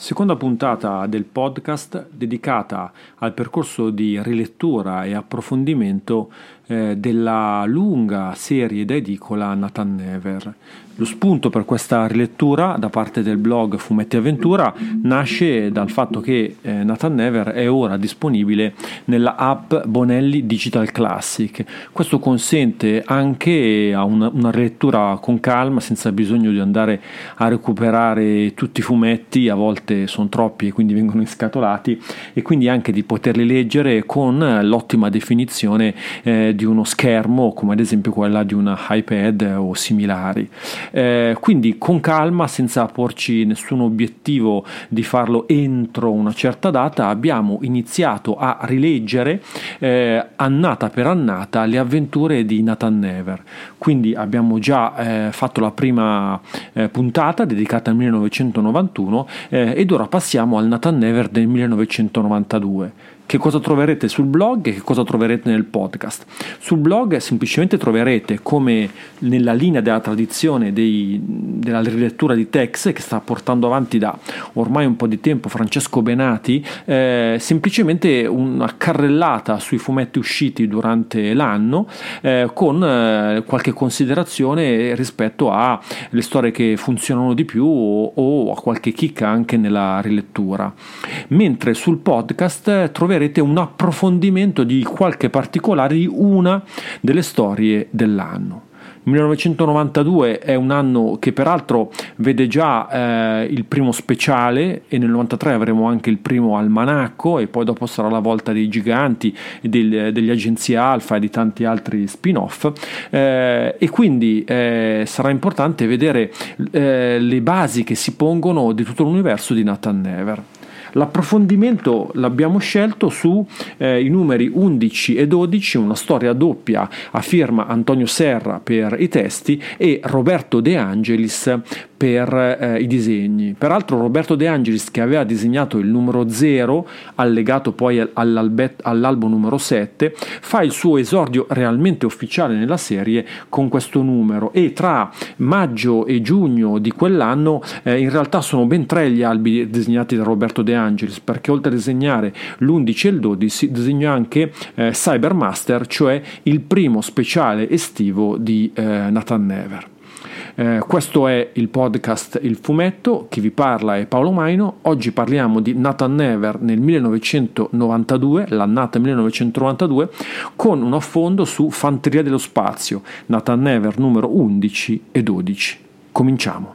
Seconda puntata del podcast dedicata al percorso di rilettura e approfondimento eh, della lunga serie da edicola Nathan Never. Lo spunto per questa rilettura da parte del blog Fumetti Avventura nasce dal fatto che eh, Nathan Never è ora disponibile nella app Bonelli Digital Classic. Questo consente anche a una, una lettura con calma, senza bisogno di andare a recuperare tutti i fumetti, a volte sono troppi e quindi vengono inscatolati, e quindi anche di poterli leggere con l'ottima definizione eh, di uno schermo, come ad esempio quella di una iPad o similari. Eh, quindi con calma, senza porci nessun obiettivo di farlo entro una certa data, abbiamo iniziato a rileggere eh, annata per annata le avventure di Nathan Never. Quindi abbiamo già eh, fatto la prima eh, puntata dedicata al 1991 eh, ed ora passiamo al Nathan Never del 1992 che cosa troverete sul blog e che cosa troverete nel podcast. Sul blog semplicemente troverete come nella linea della tradizione dei, della rilettura di Tex che sta portando avanti da ormai un po' di tempo Francesco Benati, eh, semplicemente una carrellata sui fumetti usciti durante l'anno eh, con eh, qualche considerazione rispetto alle storie che funzionano di più o, o a qualche chicca anche nella rilettura. Mentre sul podcast troverete troverete un approfondimento di qualche particolare di una delle storie dell'anno. 1992 è un anno che peraltro vede già eh, il primo speciale e nel 93 avremo anche il primo almanacco e poi dopo sarà la volta dei giganti, del, degli agenzie alfa e di tanti altri spin-off eh, e quindi eh, sarà importante vedere eh, le basi che si pongono di tutto l'universo di Nathan Never. L'approfondimento l'abbiamo scelto sui eh, numeri 11 e 12, una storia doppia a firma Antonio Serra per i testi e Roberto De Angelis per eh, i disegni. Peraltro Roberto De Angelis che aveva disegnato il numero 0, allegato poi all'albo numero 7, fa il suo esordio realmente ufficiale nella serie con questo numero e tra maggio e giugno di quell'anno eh, in realtà sono ben tre gli albi disegnati da Roberto De Angelis perché oltre a disegnare l'11 e il 12 disegnò anche eh, Cybermaster, cioè il primo speciale estivo di eh, Nathan Never. Eh, questo è il podcast Il Fumetto, chi vi parla è Paolo Maino. Oggi parliamo di Nathan Never nel 1992, l'annata 1992, con un affondo su Fanteria dello Spazio, Nathan Never numero 11 e 12. Cominciamo.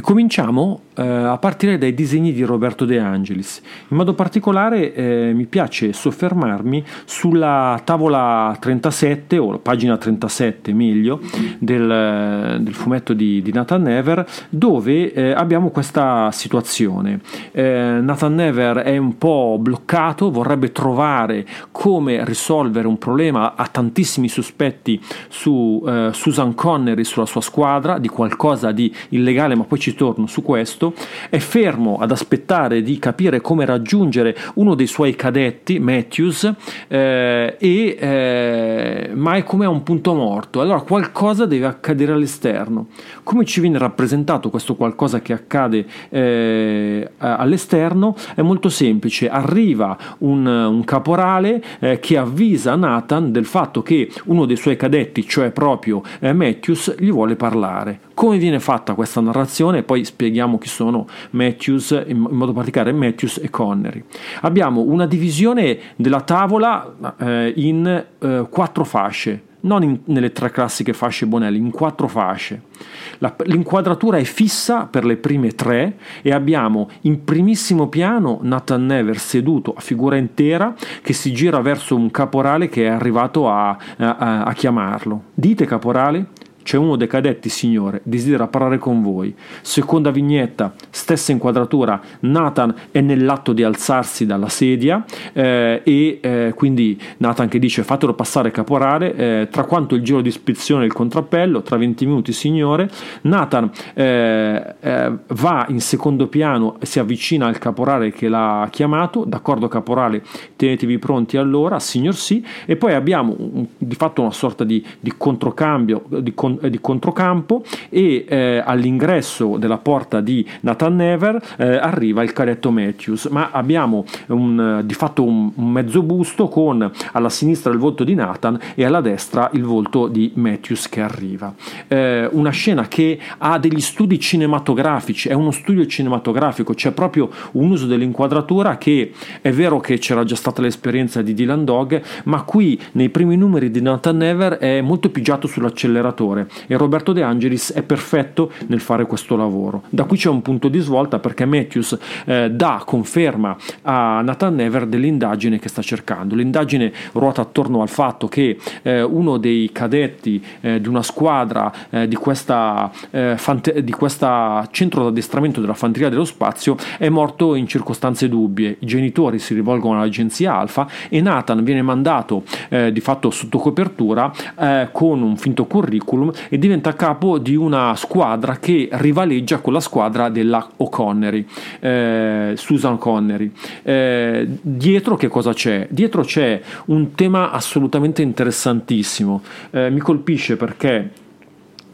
E cominciamo eh, a partire dai disegni di Roberto De Angelis. In modo particolare eh, mi piace soffermarmi sulla tavola 37, o pagina 37 meglio, del, del fumetto di, di, Nathan Never, dove eh, abbiamo questa situazione. Eh, Nathan Never è un po' bloccato, vorrebbe trovare come risolvere un problema, ha tantissimi sospetti su eh, Susan Connery, sulla sua squadra, di qualcosa di illegale, ma poi ci torno su questo, è fermo ad aspettare di capire come raggiungere uno dei suoi cadetti, Matthews, eh, e, eh, ma è come a un punto morto. Allora qualcosa deve accadere all'esterno. Come ci viene rappresentato questo qualcosa che accade eh, all'esterno? È molto semplice. Arriva un, un caporale eh, che avvisa Nathan del fatto che uno dei suoi cadetti, cioè proprio eh, Matthews, gli vuole parlare. Come viene fatta questa narrazione? Poi spieghiamo chi sono Matthews, in modo particolare Matthews e Connery. Abbiamo una divisione della tavola eh, in eh, quattro fasce non in, nelle tre classiche fasce Bonelli, in quattro fasce. La, l'inquadratura è fissa per le prime tre e abbiamo in primissimo piano Nathan Never seduto a figura intera che si gira verso un caporale che è arrivato a, a, a chiamarlo. Dite caporale? C'è uno dei cadetti, signore, desidera parlare con voi. Seconda vignetta, stessa inquadratura, Nathan è nell'atto di alzarsi dalla sedia eh, e eh, quindi Nathan che dice fatelo passare caporale, eh, tra quanto il giro di ispezione e il contrappello, tra 20 minuti signore. Nathan eh, eh, va in secondo piano, si avvicina al caporale che l'ha chiamato, d'accordo caporale, tenetevi pronti allora, signor sì, e poi abbiamo di fatto una sorta di, di controcambio, di controcambio di controcampo e eh, all'ingresso della porta di Nathan Never eh, arriva il cadetto Matthews, ma abbiamo un, di fatto un, un, mezzo busto con alla sinistra il volto di Nathan e alla destra il volto di Matthews che arriva. Eh, una scena che ha degli studi cinematografici, è uno studio cinematografico, c'è proprio un uso dell'inquadratura che è vero che c'era già stata l'esperienza di Dylan Dog, ma qui nei primi numeri di Nathan Never è molto pigiato sull'acceleratore fare e Roberto De Angelis è perfetto nel fare questo lavoro. Da qui c'è un punto di svolta perché Matthews eh, dà conferma a Nathan Never dell'indagine che sta cercando. L'indagine ruota attorno al fatto che eh, uno dei cadetti eh, di una squadra eh, di questa, eh, fante- di questa centro d'addestramento della fanteria dello spazio è morto in circostanze dubbie. I genitori si rivolgono all'agenzia Alfa e Nathan viene mandato eh, di fatto sotto copertura con un finto curriculum e diventa capo di una squadra che rivaleggia con la squadra della O'Connery, eh, Susan Connery. Eh, dietro che cosa c'è? Dietro c'è un tema assolutamente interessantissimo. Eh, mi colpisce perché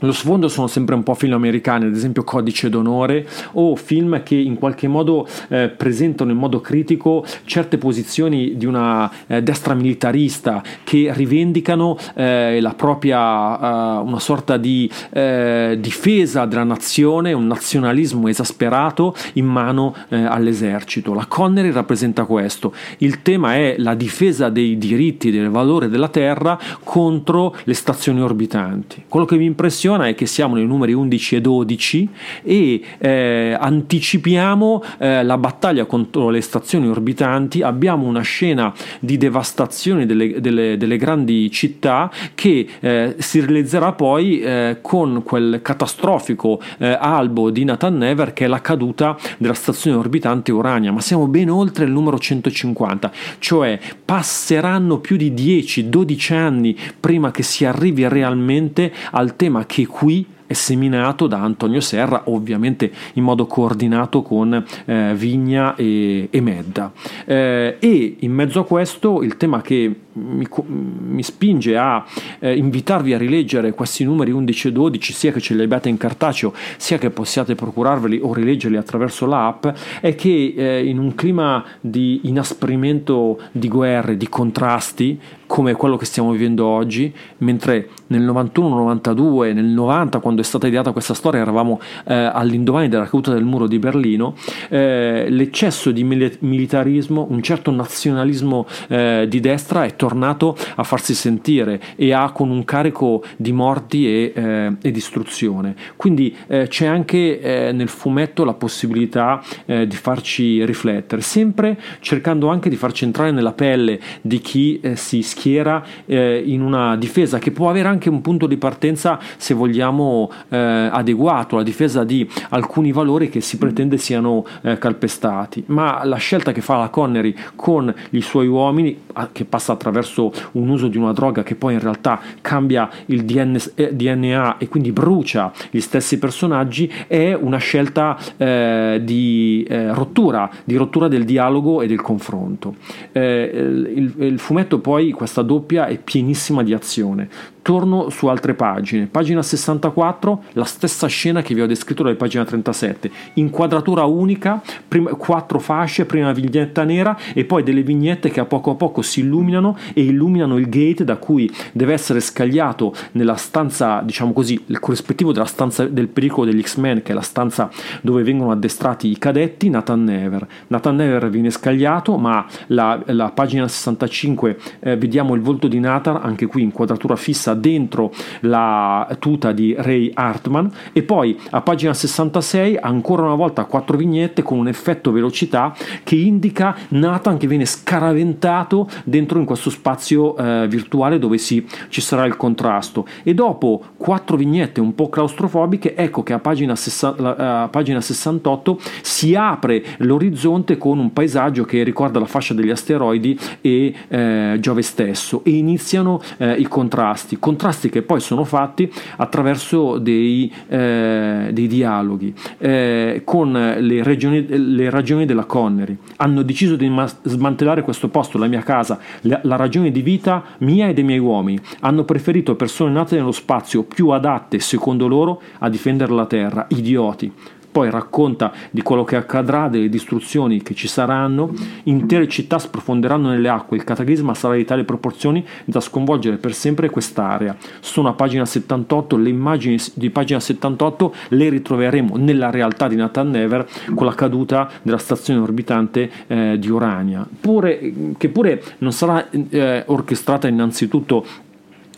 lo sfondo sono sempre un po' film americani, ad esempio Codice d'onore, o film che in qualche modo eh, presentano in modo critico certe posizioni di una eh, destra militarista che rivendicano eh, la propria, eh, una sorta di eh, difesa della nazione, un nazionalismo esasperato in mano eh, all'esercito. La Connery rappresenta questo. Il tema è la difesa dei diritti, del valore della terra contro le stazioni orbitanti. Quello che mi impressiona funziona è che siamo nei numeri 11 e 12 e eh, anticipiamo eh, la battaglia contro le stazioni orbitanti, abbiamo una scena di devastazione delle, delle, delle grandi città che eh, si realizzerà poi eh, con quel catastrofico eh, albo di Nathan Never che è la caduta della stazione orbitante Urania, ma siamo ben oltre il numero 150, cioè passeranno più di 10-12 anni prima che si arrivi realmente al tema che che qui è seminato da Antonio Serra, ovviamente in modo coordinato con eh, Vigna e, e Medda. Eh, e in mezzo a questo il tema che mi, mi spinge a eh, invitarvi a rileggere questi numeri 11 e 12, sia che ce li abbiate in cartaceo, sia che possiate procurarveli o rileggerli attraverso l'app, è che eh, in un clima di inasprimento di guerre, di contrasti, come quello che stiamo vivendo oggi, mentre nel 91, 92, nel 90, quando è stata ideata questa storia, eravamo eh, all'indomani della caduta del muro di Berlino, eh, l'eccesso di militarismo, un certo nazionalismo eh, di destra è tornato a farsi sentire e ha con un carico di morti e, eh, e distruzione. Quindi eh, c'è anche eh, nel fumetto la possibilità di farci riflettere, sempre cercando anche di farci entrare nella pelle di chi si schiera eh, in una difesa che può avere anche un punto di partenza, se vogliamo, eh, adeguato, la difesa di alcuni valori che si pretende siano eh, calpestati. Ma la scelta che fa la Connery con i suoi uomini, che passa attraverso un uso di una droga che poi in realtà cambia il DNA eh, e quindi brucia gli stessi personaggi, è una scelta eh, di eh, rottura, di rottura del dialogo e del confronto. il, il fumetto poi questa doppia è pienissima di azione torno su altre pagine. Pagina 64, la stessa scena che vi ho descritto dalla pagina 37. Inquadratura unica, prima, quattro fasce, prima vignetta nera e poi delle vignette che a poco a poco si illuminano e illuminano il gate da cui deve essere scagliato nella stanza, diciamo così, il corrispettivo della stanza del pericolo degli X-Men, che è la stanza dove vengono addestrati i cadetti, Nathan Never. Nathan Never viene scagliato, ma la, la pagina 65 eh, vediamo il volto di Nathan, anche qui inquadratura fissa dentro la tuta di Ray Hartman. E poi a pagina 66 ancora una volta quattro vignette con un effetto velocità che indica Nathan che viene scaraventato dentro in questo spazio eh, virtuale dove si, ci sarà il contrasto. E dopo quattro vignette un po' claustrofobiche ecco che a pagina, sessa, a pagina 68 si apre l'orizzonte con un paesaggio che ricorda la fascia degli asteroidi e eh, Giove stesso. E iniziano eh, i contrasti contrasti che poi sono fatti attraverso dei, eh, dei dialoghi eh, con le, regioni, le ragioni della Connery. Hanno deciso di smantellare questo posto, la mia casa, la, la ragione di vita mia e dei miei uomini. Hanno preferito persone nate nello spazio più adatte, secondo loro, a difendere la Terra. Idioti poi racconta di quello che accadrà, delle distruzioni che ci saranno, intere città sprofonderanno nelle acque, il cataclisma sarà di tali proporzioni da sconvolgere per sempre quest'area. Sono a pagina 78, le immagini di pagina 78 le ritroveremo nella realtà di Nathan Never con la caduta della stazione orbitante eh, di Urania, pure, che pure non sarà eh, orchestrata innanzitutto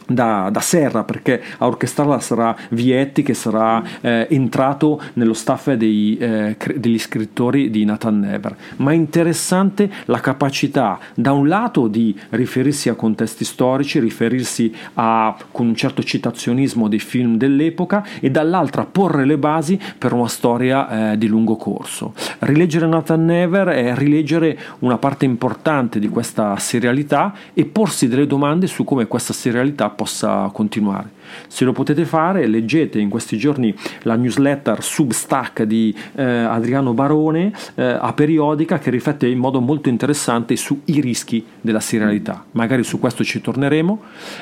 da, da, Serra perché a orchestrarla sarà Vietti che sarà eh, entrato nello staff dei, eh, degli scrittori di Nathan Never ma è interessante la capacità da un lato di riferirsi a contesti storici riferirsi a con un certo citazionismo dei film dell'epoca e dall'altra porre le basi per una storia eh, di lungo corso. Rileggere Nathan Never è rileggere una parte importante di questa serialità e porsi delle domande su come questa serialità possa continuare. Se lo potete fare, leggete in questi giorni la newsletter Substack di eh, Adriano Barone eh, a periodica che riflette in modo molto interessante sui rischi della serialità. Magari su questo ci torneremo.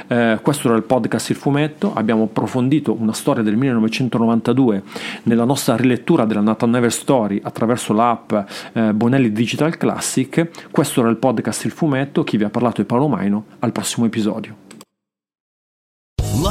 Eh, questo era il podcast Il Fumetto. Abbiamo approfondito una storia del 1992 nella nostra rilettura della Nathan Never Story attraverso l'app eh, Bonelli Digital Classic. Questo era il podcast Il Fumetto. Chi vi ha parlato è Paolo Maino. Al prossimo episodio.